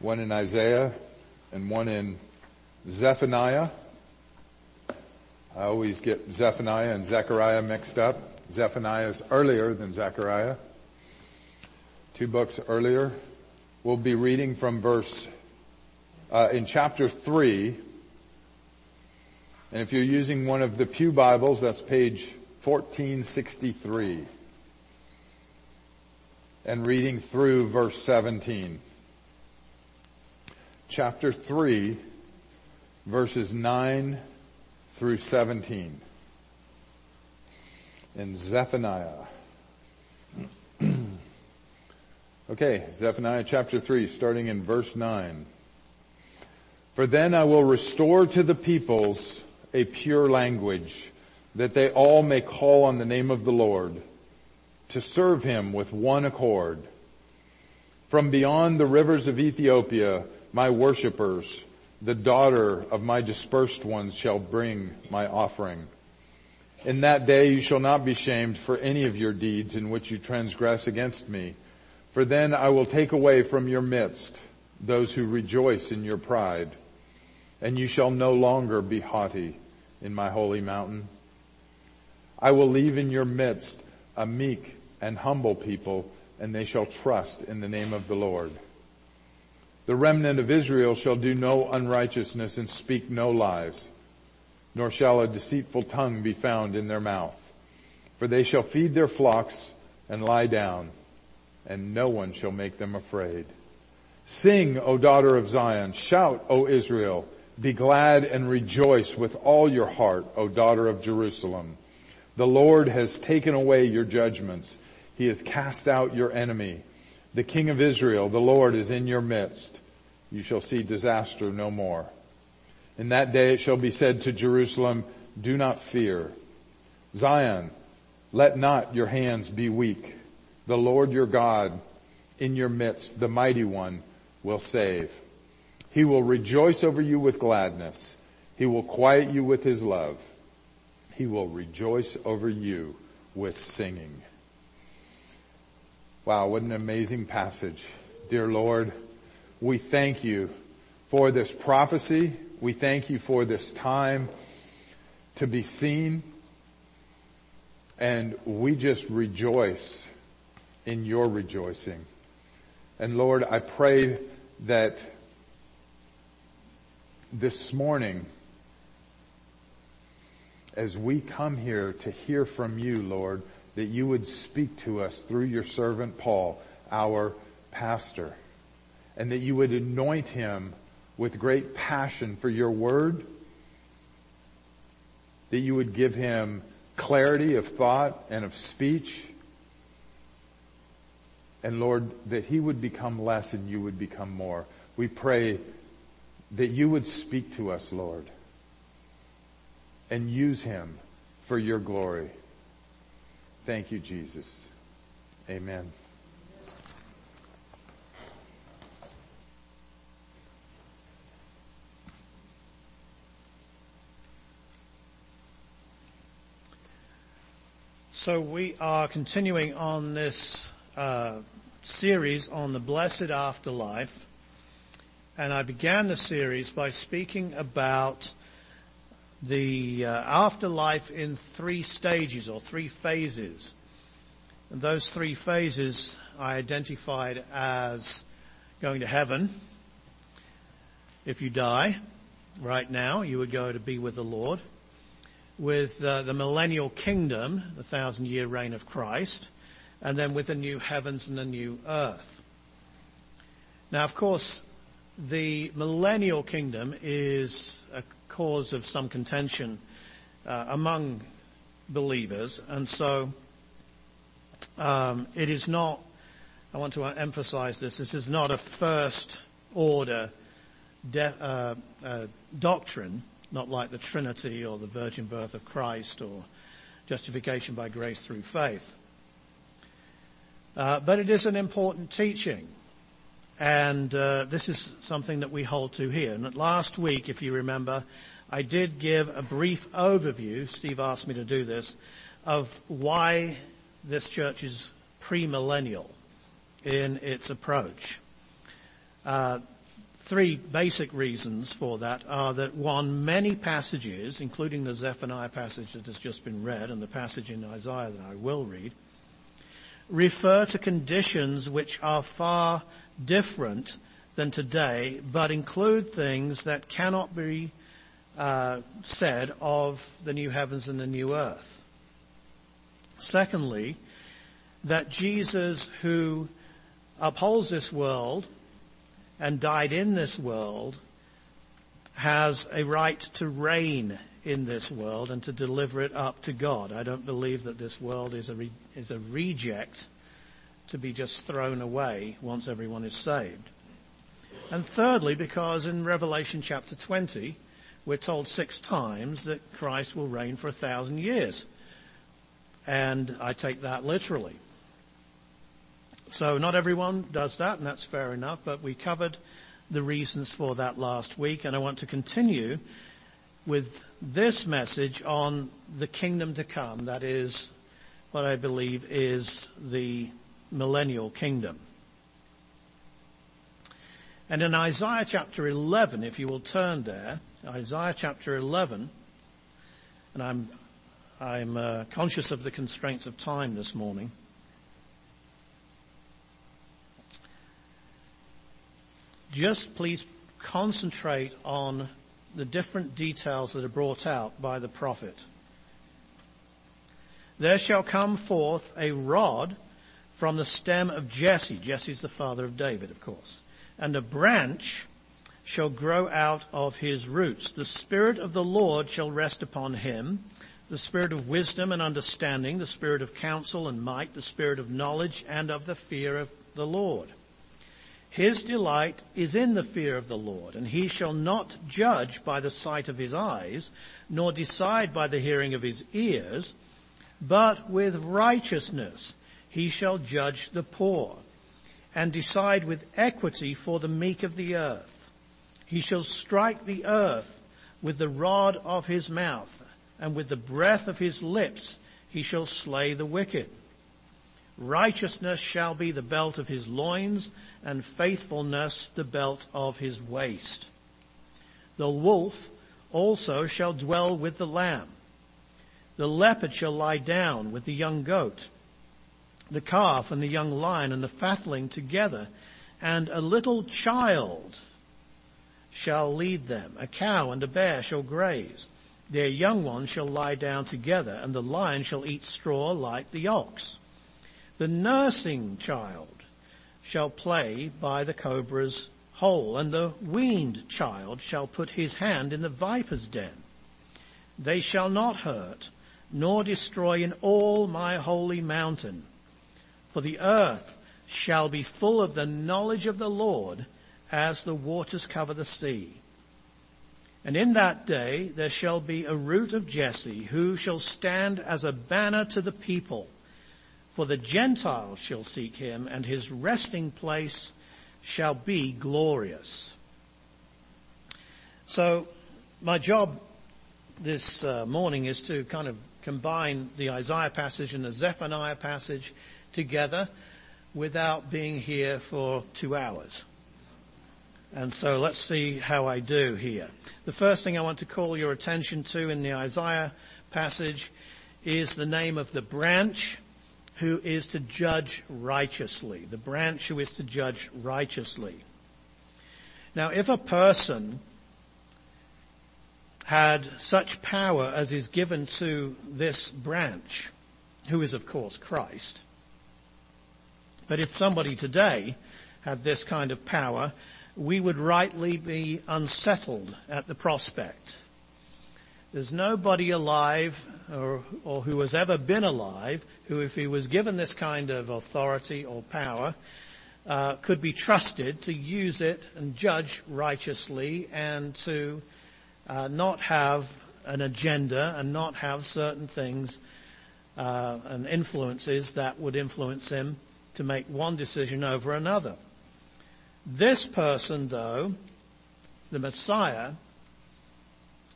one in Isaiah, and one in Zephaniah. I always get Zephaniah and Zechariah mixed up. Zephaniah is earlier than Zechariah. Two books earlier. We'll be reading from verse, uh, in chapter 3. And if you're using one of the Pew Bibles, that's page 1463. And reading through verse 17. Chapter 3, verses 9 through 17. In Zephaniah. okay, Zephaniah chapter 3, starting in verse 9. For then I will restore to the peoples a pure language, that they all may call on the name of the Lord, to serve him with one accord. From beyond the rivers of Ethiopia, my worshippers, the daughter of my dispersed ones shall bring my offering. In that day you shall not be shamed for any of your deeds in which you transgress against me. For then I will take away from your midst those who rejoice in your pride, and you shall no longer be haughty in my holy mountain. I will leave in your midst a meek and humble people, and they shall trust in the name of the Lord. The remnant of Israel shall do no unrighteousness and speak no lies, nor shall a deceitful tongue be found in their mouth. For they shall feed their flocks and lie down, and no one shall make them afraid. Sing, O daughter of Zion. Shout, O Israel. Be glad and rejoice with all your heart, O daughter of Jerusalem. The Lord has taken away your judgments. He has cast out your enemy. The King of Israel, the Lord is in your midst. You shall see disaster no more. In that day it shall be said to Jerusalem, do not fear. Zion, let not your hands be weak. The Lord your God in your midst, the mighty one, will save. He will rejoice over you with gladness. He will quiet you with his love. He will rejoice over you with singing. Wow, what an amazing passage. Dear Lord, we thank you for this prophecy. We thank you for this time to be seen. And we just rejoice in your rejoicing. And Lord, I pray that this morning, as we come here to hear from you, Lord, that you would speak to us through your servant Paul, our pastor, and that you would anoint him with great passion for your word, that you would give him clarity of thought and of speech, and Lord, that he would become less and you would become more. We pray that you would speak to us, Lord, and use him for your glory. Thank you, Jesus. Amen. So we are continuing on this uh, series on the blessed afterlife. And I began the series by speaking about the uh, afterlife in three stages or three phases. And those three phases I identified as going to heaven. If you die right now, you would go to be with the Lord. With uh, the millennial kingdom, the thousand year reign of Christ, and then with the new heavens and the new earth. Now, of course, the millennial kingdom is a cause of some contention uh, among believers, and so um, it is not. I want to emphasize this. This is not a first order de- uh, uh, doctrine, not like the Trinity or the virgin birth of Christ or justification by grace through faith. Uh, but it is an important teaching. And uh, this is something that we hold to here. And last week, if you remember, I did give a brief overview, Steve asked me to do this, of why this church is premillennial in its approach. Uh, three basic reasons for that are that one, many passages, including the Zephaniah passage that has just been read and the passage in Isaiah that I will read, refer to conditions which are far different than today, but include things that cannot be uh, said of the new heavens and the new earth. Secondly, that Jesus who upholds this world and died in this world has a right to reign in this world and to deliver it up to God. I don't believe that this world is a, re- is a reject to be just thrown away once everyone is saved. And thirdly, because in Revelation chapter 20, we're told six times that Christ will reign for a thousand years. And I take that literally. So not everyone does that, and that's fair enough, but we covered the reasons for that last week, and I want to continue with this message on the kingdom to come, that is what I believe is the millennial kingdom. And in Isaiah chapter 11, if you will turn there, Isaiah chapter 11, and I'm, I'm uh, conscious of the constraints of time this morning. just please concentrate on the different details that are brought out by the prophet. There shall come forth a rod from the stem of Jesse. Jesse's the father of David, of course. And a branch shall grow out of his roots. The Spirit of the Lord shall rest upon him, the Spirit of wisdom and understanding, the Spirit of counsel and might, the Spirit of knowledge and of the fear of the Lord. His delight is in the fear of the Lord, and he shall not judge by the sight of his eyes, nor decide by the hearing of his ears, but with righteousness he shall judge the poor, and decide with equity for the meek of the earth. He shall strike the earth with the rod of his mouth, and with the breath of his lips he shall slay the wicked. Righteousness shall be the belt of his loins, and faithfulness the belt of his waist. The wolf also shall dwell with the lamb. The leopard shall lie down with the young goat. The calf and the young lion and the fatling together, and a little child shall lead them. A cow and a bear shall graze. Their young ones shall lie down together, and the lion shall eat straw like the ox. The nursing child shall play by the cobra's hole, and the weaned child shall put his hand in the viper's den. They shall not hurt, nor destroy in all my holy mountain. For the earth shall be full of the knowledge of the Lord as the waters cover the sea. And in that day there shall be a root of Jesse who shall stand as a banner to the people. For the Gentiles shall seek him, and his resting place shall be glorious. So, my job this uh, morning is to kind of combine the Isaiah passage and the Zephaniah passage together without being here for two hours. And so let's see how I do here. The first thing I want to call your attention to in the Isaiah passage is the name of the branch who is to judge righteously, the branch who is to judge righteously. Now, if a person had such power as is given to this branch, who is of course Christ, but if somebody today had this kind of power, we would rightly be unsettled at the prospect. There's nobody alive or, or who has ever been alive who, if he was given this kind of authority or power, uh, could be trusted to use it and judge righteously and to uh, not have an agenda and not have certain things uh, and influences that would influence him to make one decision over another. This person, though, the Messiah,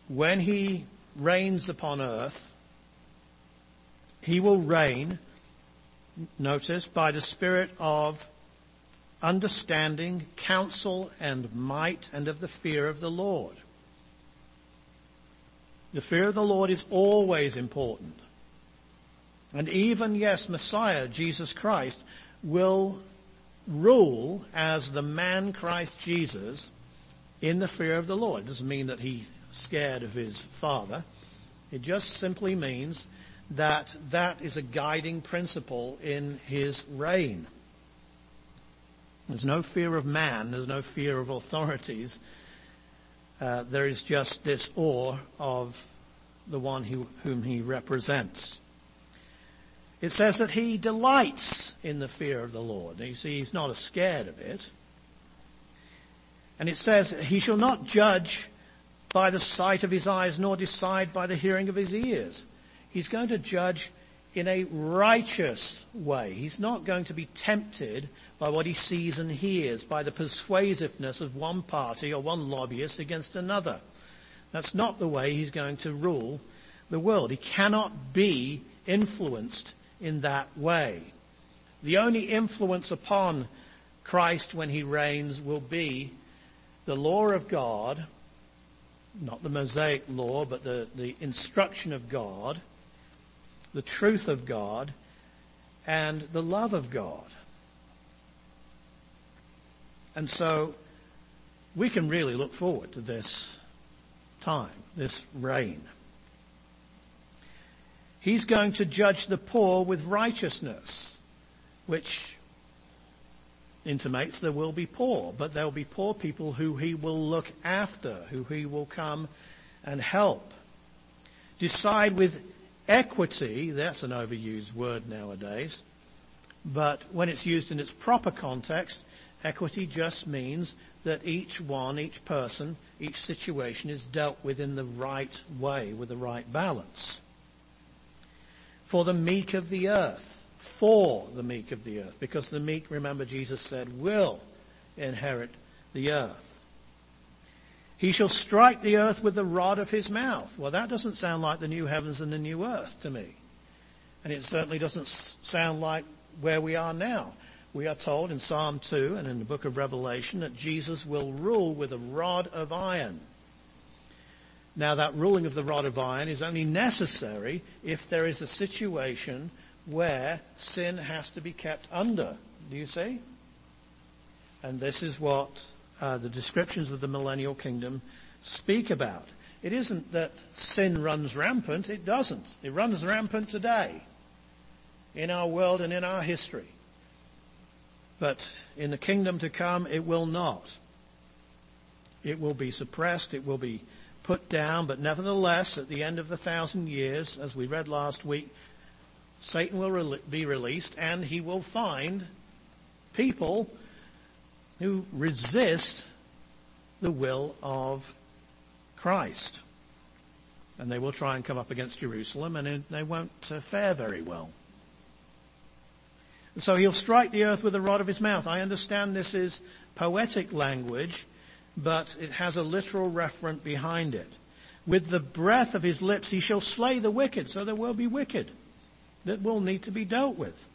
when he reigns upon earth, he will reign, notice, by the spirit of understanding, counsel, and might, and of the fear of the Lord. The fear of the Lord is always important. And even, yes, Messiah, Jesus Christ, will rule as the man Christ Jesus in the fear of the Lord. It doesn't mean that he's scared of his father. It just simply means that that is a guiding principle in his reign. There's no fear of man. There's no fear of authorities. Uh, there is just this awe of the one who, whom he represents. It says that he delights in the fear of the Lord. Now you see, he's not scared of it. And it says, he shall not judge by the sight of his eyes, nor decide by the hearing of his ears. He's going to judge in a righteous way. He's not going to be tempted by what he sees and hears, by the persuasiveness of one party or one lobbyist against another. That's not the way he's going to rule the world. He cannot be influenced in that way. The only influence upon Christ when he reigns will be the law of God, not the Mosaic law, but the, the instruction of God, the truth of God, and the love of God. And so we can really look forward to this time, this reign. He's going to judge the poor with righteousness, which intimates there will be poor, but there will be poor people who he will look after, who he will come and help. Decide with equity, that's an overused word nowadays, but when it's used in its proper context, equity just means that each one, each person, each situation is dealt with in the right way, with the right balance for the meek of the earth, for the meek of the earth, because the meek, remember Jesus said, will inherit the earth. He shall strike the earth with the rod of his mouth. Well, that doesn't sound like the new heavens and the new earth to me. And it certainly doesn't sound like where we are now. We are told in Psalm 2 and in the book of Revelation that Jesus will rule with a rod of iron. Now that ruling of the rod of iron is only necessary if there is a situation where sin has to be kept under. Do you see? And this is what uh, the descriptions of the millennial kingdom speak about. It isn't that sin runs rampant. It doesn't. It runs rampant today in our world and in our history. But in the kingdom to come, it will not. It will be suppressed. It will be put down, but nevertheless, at the end of the thousand years, as we read last week, Satan will be released and he will find people who resist the will of Christ. And they will try and come up against Jerusalem and they won't uh, fare very well. And so he'll strike the earth with the rod of his mouth. I understand this is poetic language but it has a literal referent behind it. With the breath of his lips he shall slay the wicked, so there will be wicked that will need to be dealt with.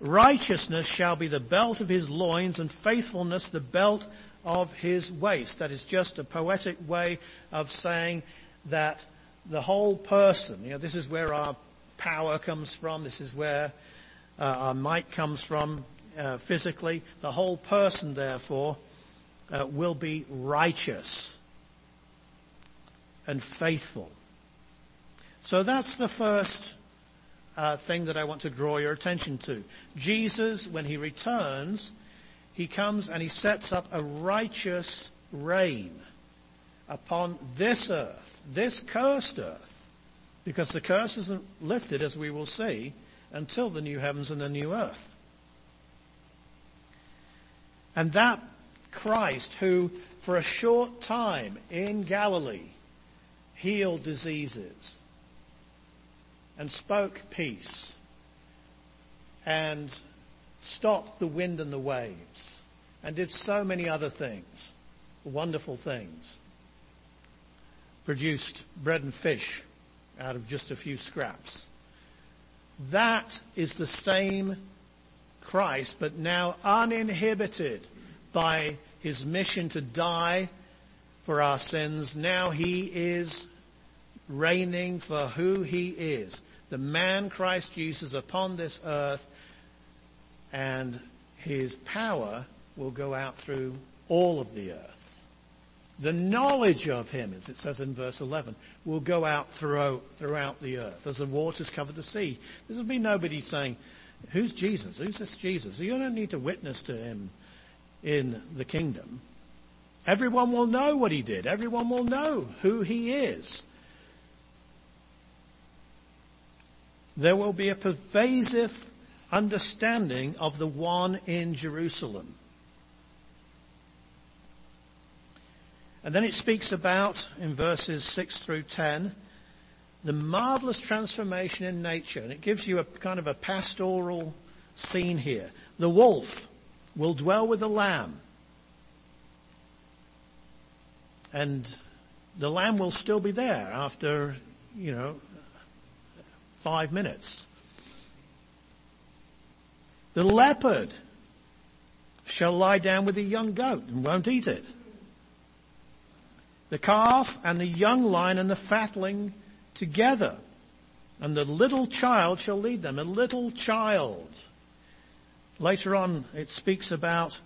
Righteousness shall be the belt of his loins and faithfulness the belt of his waist. That is just a poetic way of saying that the whole person, you know, this is where our power comes from, this is where uh, our might comes from uh, physically. The whole person, therefore, uh, will be righteous and faithful. So that's the first uh, thing that I want to draw your attention to. Jesus, when he returns, he comes and he sets up a righteous reign upon this earth, this cursed earth, because the curse isn't lifted, as we will see, until the new heavens and the new earth. And that Christ who for a short time in Galilee healed diseases and spoke peace and stopped the wind and the waves and did so many other things, wonderful things. Produced bread and fish out of just a few scraps. That is the same Christ, but now uninhibited by his mission to die for our sins. Now he is reigning for who he is. The man Christ Jesus upon this earth and his power will go out through all of the earth. The knowledge of him, as it says in verse 11, will go out throughout, throughout the earth as the waters cover the sea. There will be nobody saying, who's Jesus? Who's this Jesus? You don't need to witness to him in the kingdom. Everyone will know what he did. Everyone will know who he is. There will be a pervasive understanding of the one in Jerusalem. And then it speaks about, in verses 6 through 10, the marvelous transformation in nature. And it gives you a kind of a pastoral scene here. The wolf will dwell with the lamb. And the lamb will still be there after, you know, five minutes. The leopard shall lie down with the young goat and won't eat it. The calf and the young lion and the fatling together. And the little child shall lead them. A little child. Later on, it speaks about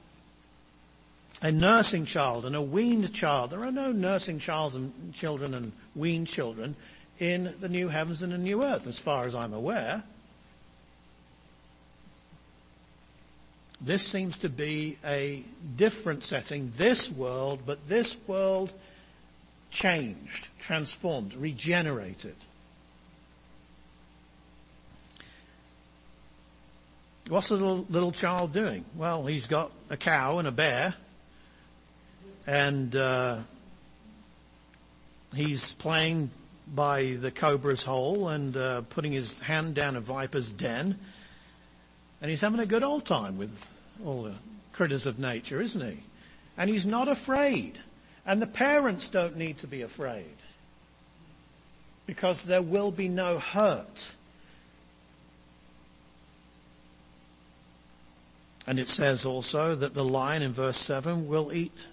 a nursing child and a weaned child. There are no nursing and children and weaned children in the new heavens and the new earth, as far as I'm aware. This seems to be a different setting, this world, but this world changed, transformed, regenerated. What's the little, little child doing? Well, he's got a cow and a bear, and uh, he's playing by the cobra's hole and uh, putting his hand down a viper's den, and he's having a good old time with all the critters of nature, isn't he? And he's not afraid. And the parents don't need to be afraid because there will be no hurt And it says also that the lion in verse 7 will eat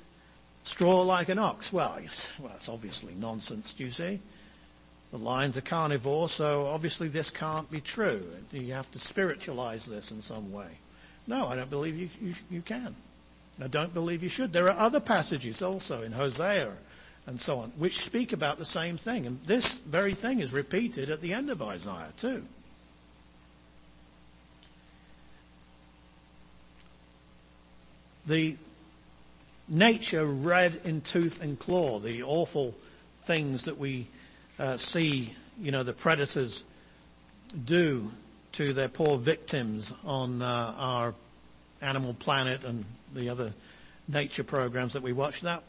straw like an ox. Well, yes, well, that's obviously nonsense, do you see? The lion's a carnivore, so obviously this can't be true. You have to spiritualize this in some way. No, I don't believe you, you, you can. I don't believe you should. There are other passages also in Hosea and so on, which speak about the same thing. And this very thing is repeated at the end of Isaiah too. The nature red in tooth and claw, the awful things that we uh, see, you know, the predators do to their poor victims on uh, our Animal Planet and the other nature programs that we watch, that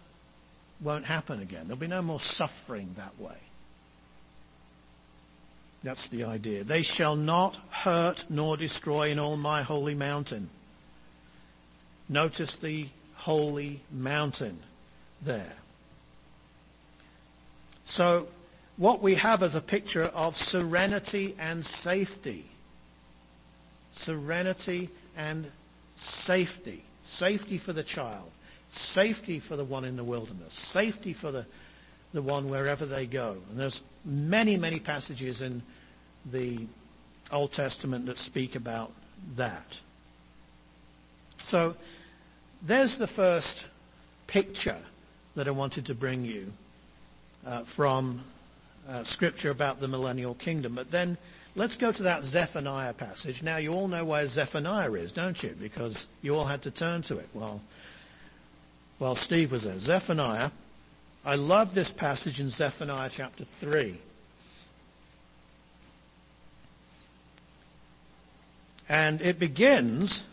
won't happen again. There'll be no more suffering that way. That's the idea. They shall not hurt nor destroy in all my holy mountain. Notice the holy mountain there. So what we have is a picture of serenity and safety. Serenity and safety. Safety for the child. Safety for the one in the wilderness. Safety for the, the one wherever they go. And there's many, many passages in the Old Testament that speak about that. So there's the first picture that I wanted to bring you uh, from uh, scripture about the millennial kingdom. But then let's go to that Zephaniah passage. Now you all know where Zephaniah is, don't you? Because you all had to turn to it while, while Steve was there. Zephaniah. I love this passage in Zephaniah chapter 3. And it begins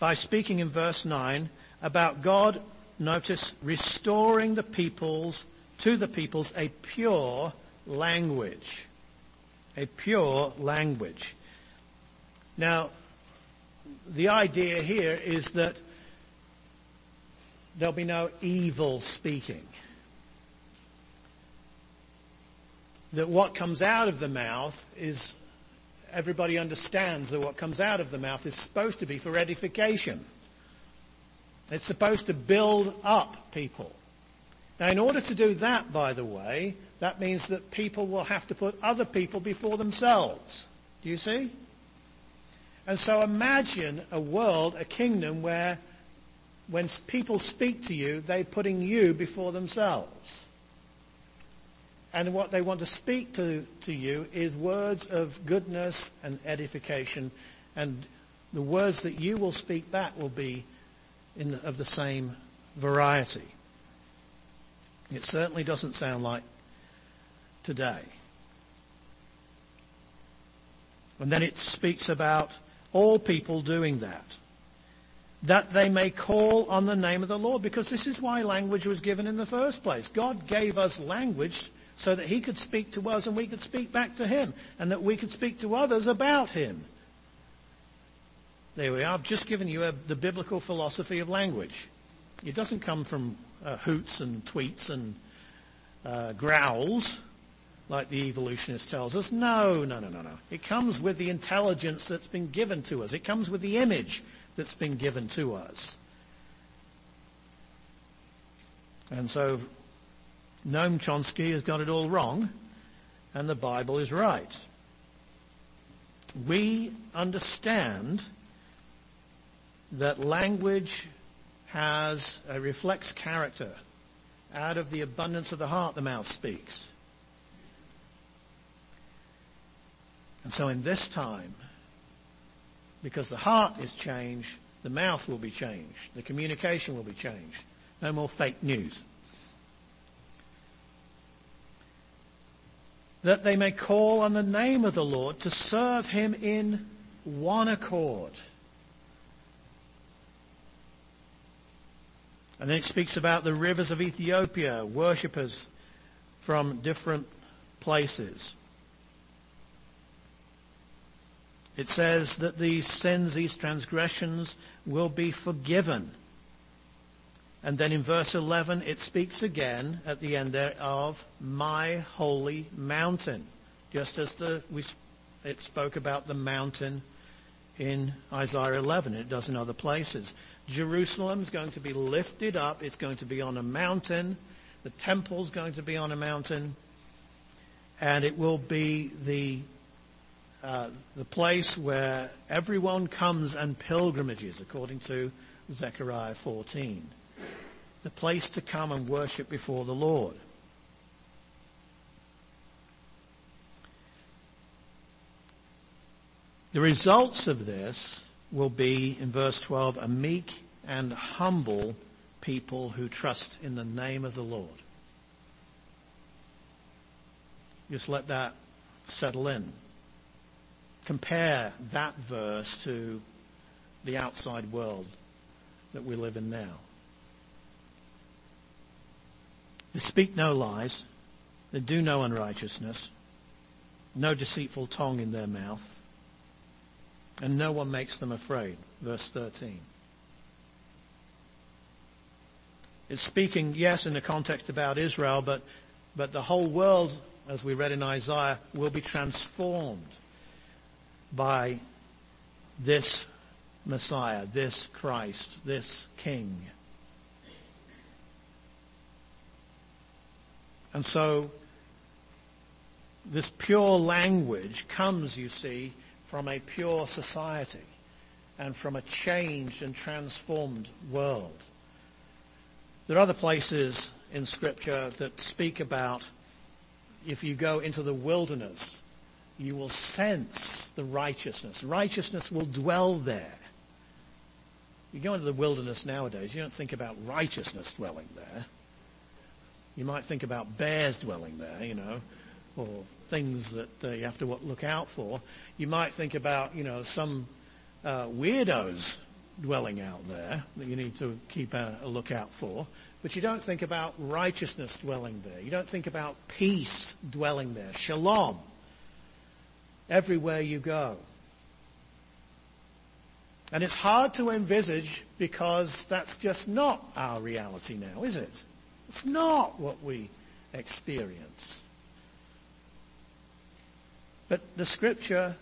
by speaking in verse 9 about God, notice, restoring the peoples, to the peoples, a pure language. A pure language. Now, the idea here is that there'll be no evil speaking. that what comes out of the mouth is, everybody understands that what comes out of the mouth is supposed to be for edification. It's supposed to build up people. Now, in order to do that, by the way, that means that people will have to put other people before themselves. Do you see? And so imagine a world, a kingdom where when people speak to you, they're putting you before themselves. And what they want to speak to, to you is words of goodness and edification. And the words that you will speak back will be in, of the same variety. It certainly doesn't sound like today. And then it speaks about all people doing that. That they may call on the name of the Lord, because this is why language was given in the first place. God gave us language so that He could speak to us and we could speak back to Him, and that we could speak to others about Him. There we are. I've just given you a, the biblical philosophy of language. It doesn't come from uh, hoots and tweets and uh, growls like the evolutionist tells us. No, no, no, no, no. It comes with the intelligence that's been given to us. It comes with the image that's been given to us. And so Noam Chomsky has got it all wrong, and the Bible is right. We understand that language has uh, reflects character. Out of the abundance of the heart, the mouth speaks. And so in this time, because the heart is changed, the mouth will be changed. The communication will be changed. No more fake news. That they may call on the name of the Lord to serve him in one accord. And then it speaks about the rivers of Ethiopia, worshippers from different places. It says that these sins, these transgressions will be forgiven. And then in verse 11 it speaks again at the end there of my holy mountain. Just as the, we, it spoke about the mountain in Isaiah 11. It does in other places. Jerusalem is going to be lifted up. It's going to be on a mountain. The temple is going to be on a mountain. And it will be the, uh, the place where everyone comes and pilgrimages, according to Zechariah 14. The place to come and worship before the Lord. The results of this will be, in verse 12, a meek and humble people who trust in the name of the Lord. Just let that settle in. Compare that verse to the outside world that we live in now. They speak no lies. They do no unrighteousness. No deceitful tongue in their mouth and no one makes them afraid. Verse 13. It's speaking, yes, in the context about Israel, but, but the whole world, as we read in Isaiah, will be transformed by this Messiah, this Christ, this King. And so, this pure language comes, you see, from a pure society and from a changed and transformed world. There are other places in scripture that speak about if you go into the wilderness, you will sense the righteousness. Righteousness will dwell there. You go into the wilderness nowadays, you don't think about righteousness dwelling there. You might think about bears dwelling there, you know, or things that uh, you have to look out for. You might think about, you know, some uh, weirdos dwelling out there that you need to keep a, a lookout for. But you don't think about righteousness dwelling there. You don't think about peace dwelling there. Shalom. Everywhere you go. And it's hard to envisage because that's just not our reality now, is it? It's not what we experience. But the scripture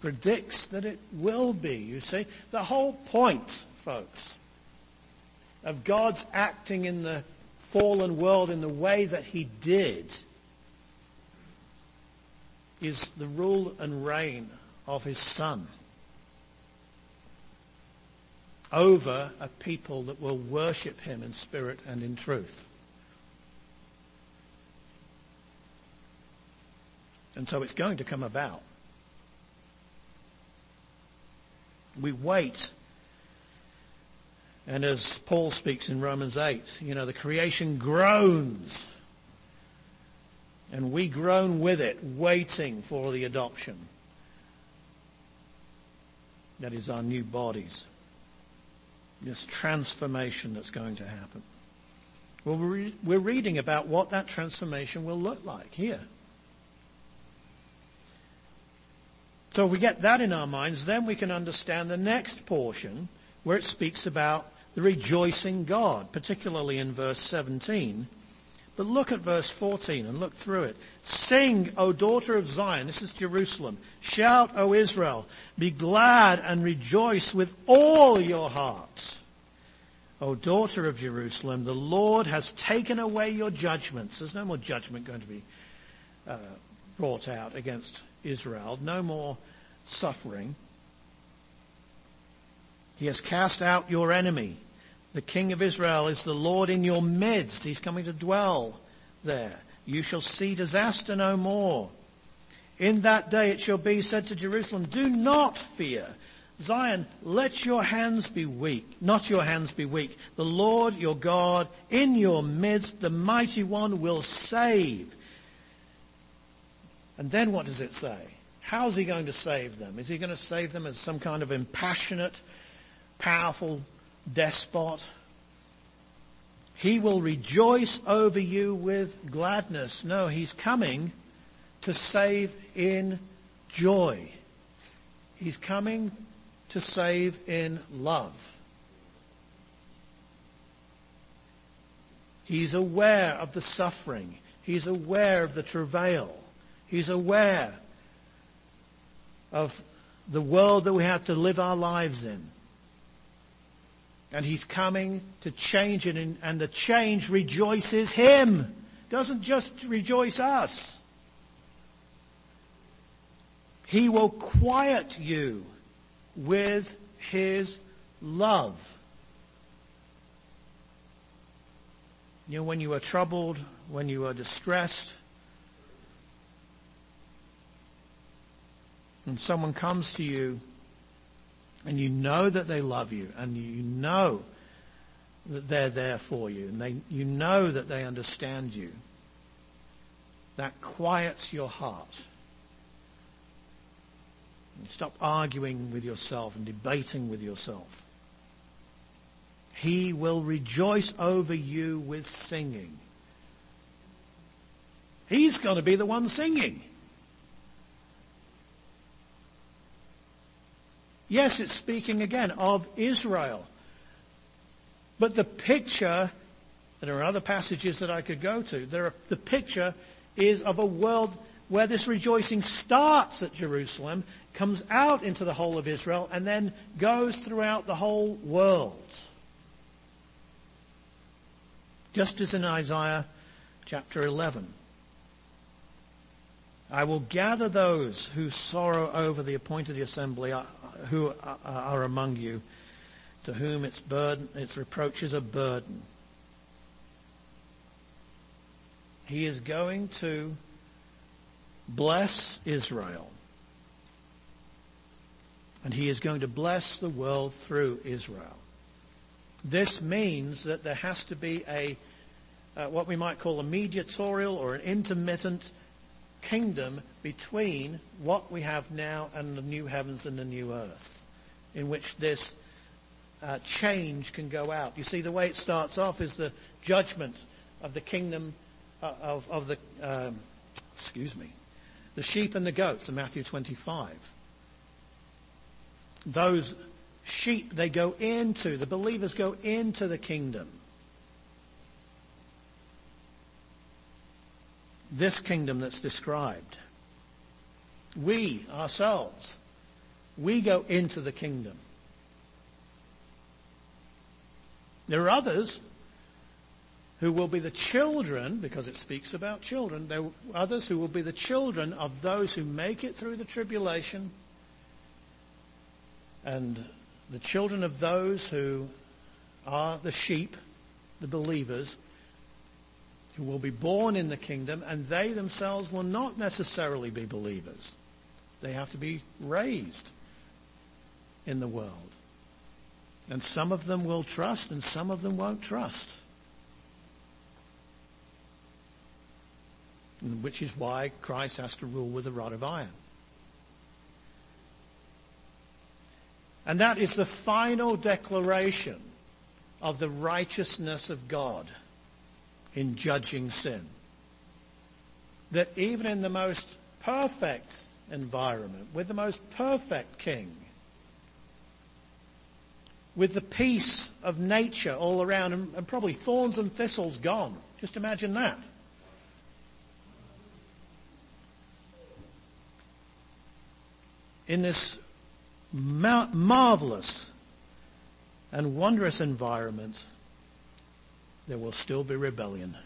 predicts that it will be, you see. The whole point, folks, of God's acting in the fallen world in the way that he did is the rule and reign of his son over a people that will worship him in spirit and in truth. And so it's going to come about. We wait. And as Paul speaks in Romans 8, you know, the creation groans. And we groan with it, waiting for the adoption. That is our new bodies. This transformation that's going to happen. Well, we're reading about what that transformation will look like here. So if we get that in our minds, then we can understand the next portion where it speaks about the rejoicing God, particularly in verse 17. But look at verse 14 and look through it. Sing, O daughter of Zion. This is Jerusalem. Shout, O Israel. Be glad and rejoice with all your hearts. O daughter of Jerusalem, the Lord has taken away your judgments. There's no more judgment going to be uh, brought out against Israel. No more suffering. He has cast out your enemy. The King of Israel is the Lord in your midst. He's coming to dwell there. You shall see disaster no more. In that day it shall be said to Jerusalem, do not fear. Zion, let your hands be weak, not your hands be weak. The Lord your God in your midst, the mighty one will save. And then what does it say? How's he going to save them? Is he going to save them as some kind of impassionate, powerful despot? He will rejoice over you with gladness. No, he's coming to save in joy. He's coming to save in love. He's aware of the suffering. He's aware of the travail. He's aware of the world that we have to live our lives in. And he's coming to change it and the change rejoices him. Doesn't just rejoice us. He will quiet you with his love. You know, when you are troubled, when you are distressed, and someone comes to you and you know that they love you and you know that they're there for you and they, you know that they understand you, that quiets your heart. You stop arguing with yourself and debating with yourself. He will rejoice over you with singing. He's going to be the one singing. Yes, it's speaking again of Israel. But the picture, there are other passages that I could go to, there are, the picture is of a world where this rejoicing starts at Jerusalem, comes out into the whole of Israel, and then goes throughout the whole world. Just as in Isaiah chapter 11. I will gather those who sorrow over the appointed assembly uh, who are among you, to whom its burden, its reproach is a burden. He is going to bless Israel. And he is going to bless the world through Israel. This means that there has to be a, uh, what we might call a mediatorial or an intermittent kingdom between what we have now and the new heavens and the new earth, in which this uh, change can go out. You see, the way it starts off is the judgment of the kingdom uh, of, of the, um, excuse me, the sheep and the goats in Matthew 25. Those sheep, they go into, the believers go into the kingdom. This kingdom that's described. we ourselves, we go into the kingdom. There are others who will be the children, because it speaks about children, there are others who will be the children of those who make it through the tribulation and the children of those who are the sheep, the believers, who will be born in the kingdom, and they themselves will not necessarily be believers. They have to be raised in the world. And some of them will trust and some of them won't trust. Which is why Christ has to rule with a rod of iron. And that is the final declaration of the righteousness of God in judging sin. That even in the most perfect environment, with the most perfect king, with the peace of nature all around and, and probably thorns and thistles gone. Just imagine that. In this mar- marvelous and wondrous environment, there will still be rebellion.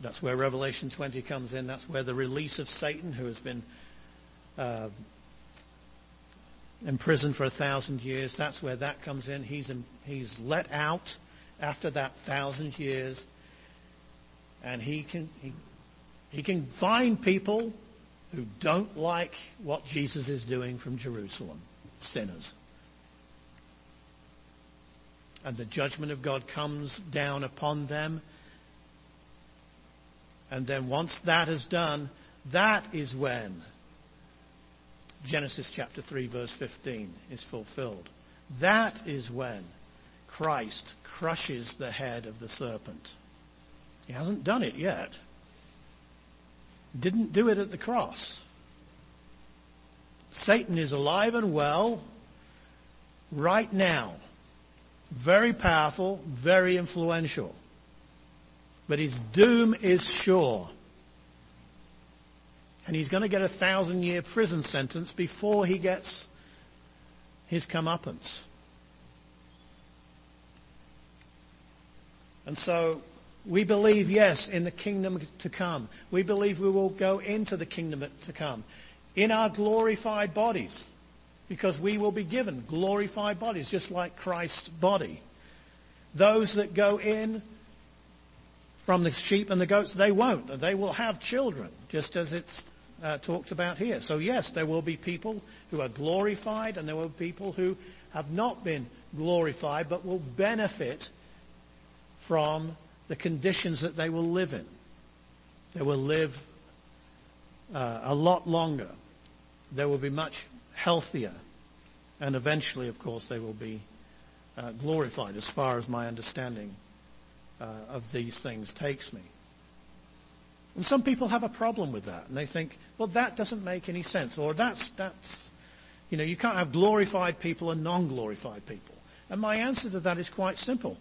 That's where Revelation 20 comes in. That's where the release of Satan, who has been uh, imprisoned for a thousand years. That's where that comes in. He's, in, he's let out after that thousand years. And he can, he, he can find people who don't like what Jesus is doing from Jerusalem. Sinners. And the judgment of God comes down upon them. And then once that is done, that is when Genesis chapter 3 verse 15 is fulfilled. That is when Christ crushes the head of the serpent. He hasn't done it yet. Didn't do it at the cross. Satan is alive and well right now. Very powerful, very influential. But his doom is sure. And he's going to get a thousand year prison sentence before he gets his comeuppance. And so we believe, yes, in the kingdom to come. We believe we will go into the kingdom to come in our glorified bodies because we will be given glorified bodies just like Christ's body. Those that go in from the sheep and the goats, they won't. They will have children, just as it's uh, talked about here. So yes, there will be people who are glorified and there will be people who have not been glorified but will benefit from the conditions that they will live in. They will live uh, a lot longer. They will be much healthier. And eventually, of course, they will be uh, glorified as far as my understanding uh, of these things takes me. And some people have a problem with that, and they think, well, that doesn't make any sense, or that's, that's, you know, you can't have glorified people and non-glorified people. And my answer to that is quite simple.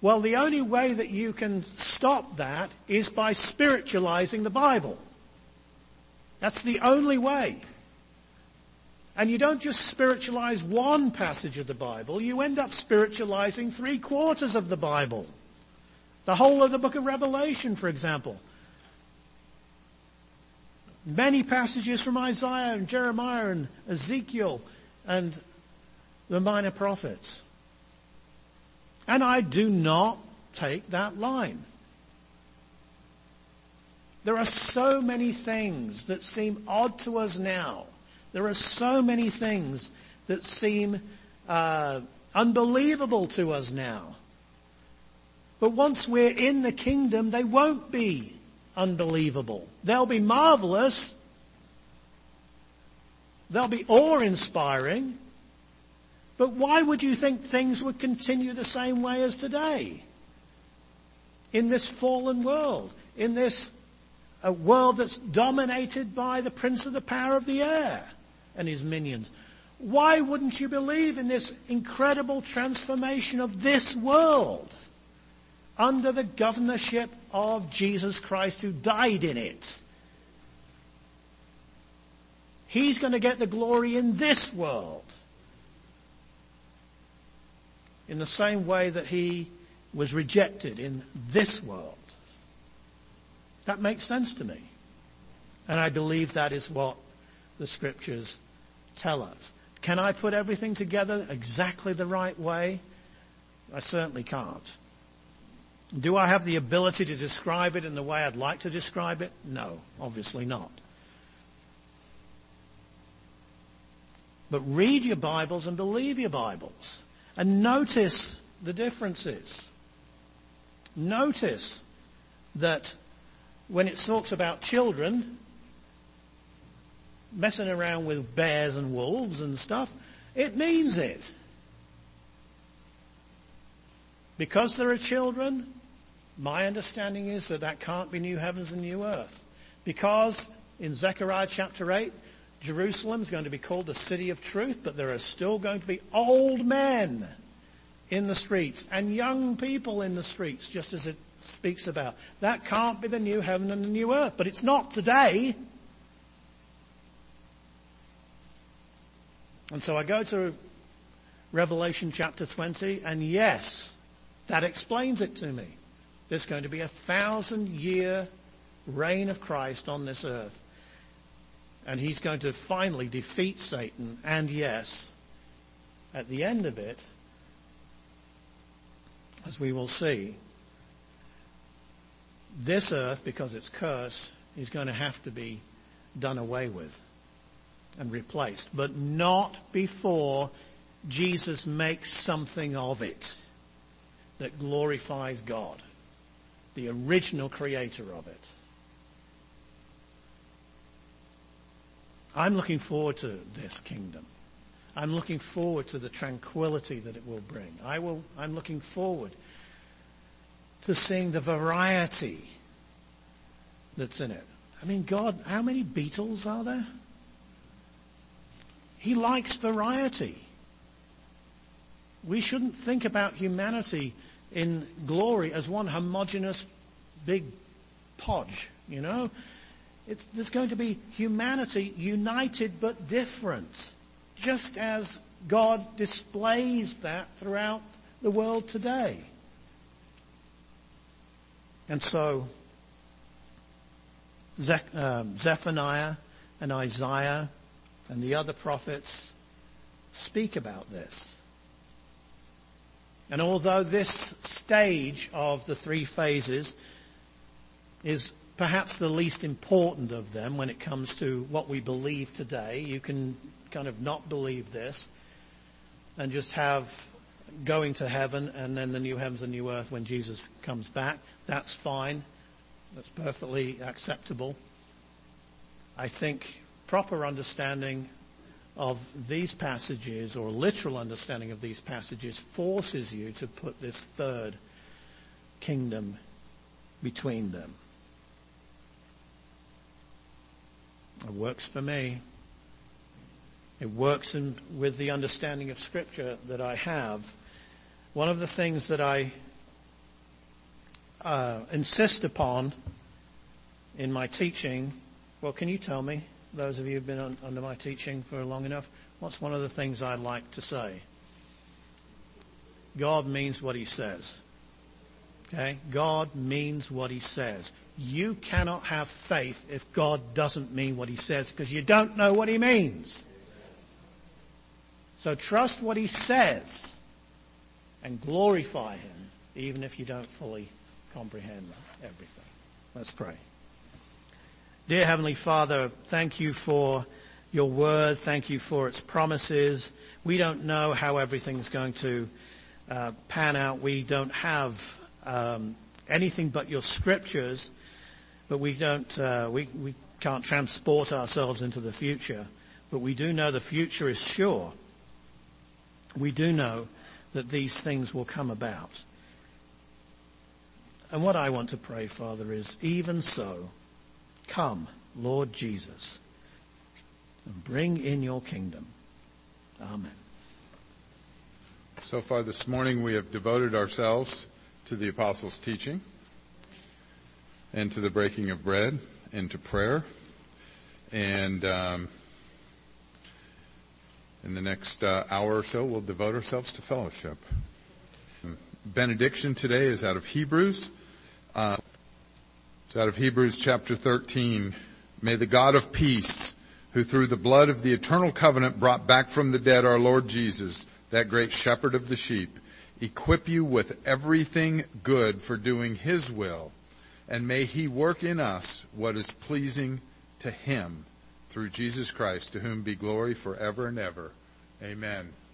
Well, the only way that you can stop that is by spiritualizing the Bible. That's the only way. And you don't just spiritualize one passage of the Bible, you end up spiritualizing three quarters of the Bible. The whole of the book of Revelation, for example. Many passages from Isaiah and Jeremiah and Ezekiel and the minor prophets. And I do not take that line. There are so many things that seem odd to us now. There are so many things that seem uh, unbelievable to us now. But once we're in the kingdom, they won't be unbelievable. They'll be marvelous. They'll be awe-inspiring. But why would you think things would continue the same way as today? In this fallen world, in this a world that's dominated by the prince of the power of the air and his minions. Why wouldn't you believe in this incredible transformation of this world under the governorship of Jesus Christ who died in it? He's going to get the glory in this world. In the same way that he was rejected in this world. That makes sense to me. And I believe that is what the scriptures tell us. Can I put everything together exactly the right way? I certainly can't. Do I have the ability to describe it in the way I'd like to describe it? No, obviously not. But read your Bibles and believe your Bibles. And notice the differences. Notice that when it talks about children messing around with bears and wolves and stuff, it means it. Because there are children, my understanding is that that can't be new heavens and new earth. Because in Zechariah chapter 8, Jerusalem is going to be called the city of truth, but there are still going to be old men in the streets and young people in the streets, just as it speaks about. That can't be the new heaven and the new earth, but it's not today. And so I go to Revelation chapter 20, and yes, that explains it to me. There's going to be a thousand year reign of Christ on this earth. And he's going to finally defeat Satan. And yes, at the end of it, as we will see, this earth, because it's cursed, is going to have to be done away with and replaced. But not before Jesus makes something of it that glorifies God, the original creator of it. I'm looking forward to this kingdom. I'm looking forward to the tranquility that it will bring. I will, I'm looking forward to seeing the variety that's in it. I mean, God, how many beetles are there? He likes variety. We shouldn't think about humanity in glory as one homogenous big podge, you know? It's, there's going to be humanity united but different, just as God displays that throughout the world today. And so, um, Zephaniah and Isaiah and the other prophets speak about this. And although this stage of the three phases is perhaps the least important of them when it comes to what we believe today, you can kind of not believe this and just have going to heaven and then the new heavens and new earth when Jesus comes back. That's fine. That's perfectly acceptable. I think proper understanding of these passages or literal understanding of these passages forces you to put this third kingdom between them. It works for me. It works in, with the understanding of scripture that I have. One of the things that I uh, insist upon in my teaching well, can you tell me, those of you who've been on, under my teaching for long enough, what's one of the things I like to say? God means what he says. Okay? God means what he says. You cannot have faith if God doesn't mean what he says because you don't know what he means. So trust what he says and glorify him even if you don't fully comprehend everything. Let's pray. Dear Heavenly Father, thank you for your word. Thank you for its promises. We don't know how everything's going to uh, pan out. We don't have um, anything but your scriptures, but we don't. Uh, we we can't transport ourselves into the future. But we do know the future is sure. We do know that these things will come about. And what I want to pray, Father, is even so, Come, Lord Jesus, and bring in your kingdom. Amen. So far this morning we have devoted ourselves to the apostles' teaching and to the breaking of bread and to prayer. And um, In the next uh, hour or so, we'll devote ourselves to fellowship. Benediction today is out of Hebrews. Uh, it's out of Hebrews chapter 13. May the God of peace, who through the blood of the eternal covenant brought back from the dead our Lord Jesus, that great shepherd of the sheep, equip you with everything good for doing his will, and may he work in us what is pleasing to him through Jesus Christ, to whom be glory forever and ever. Amen.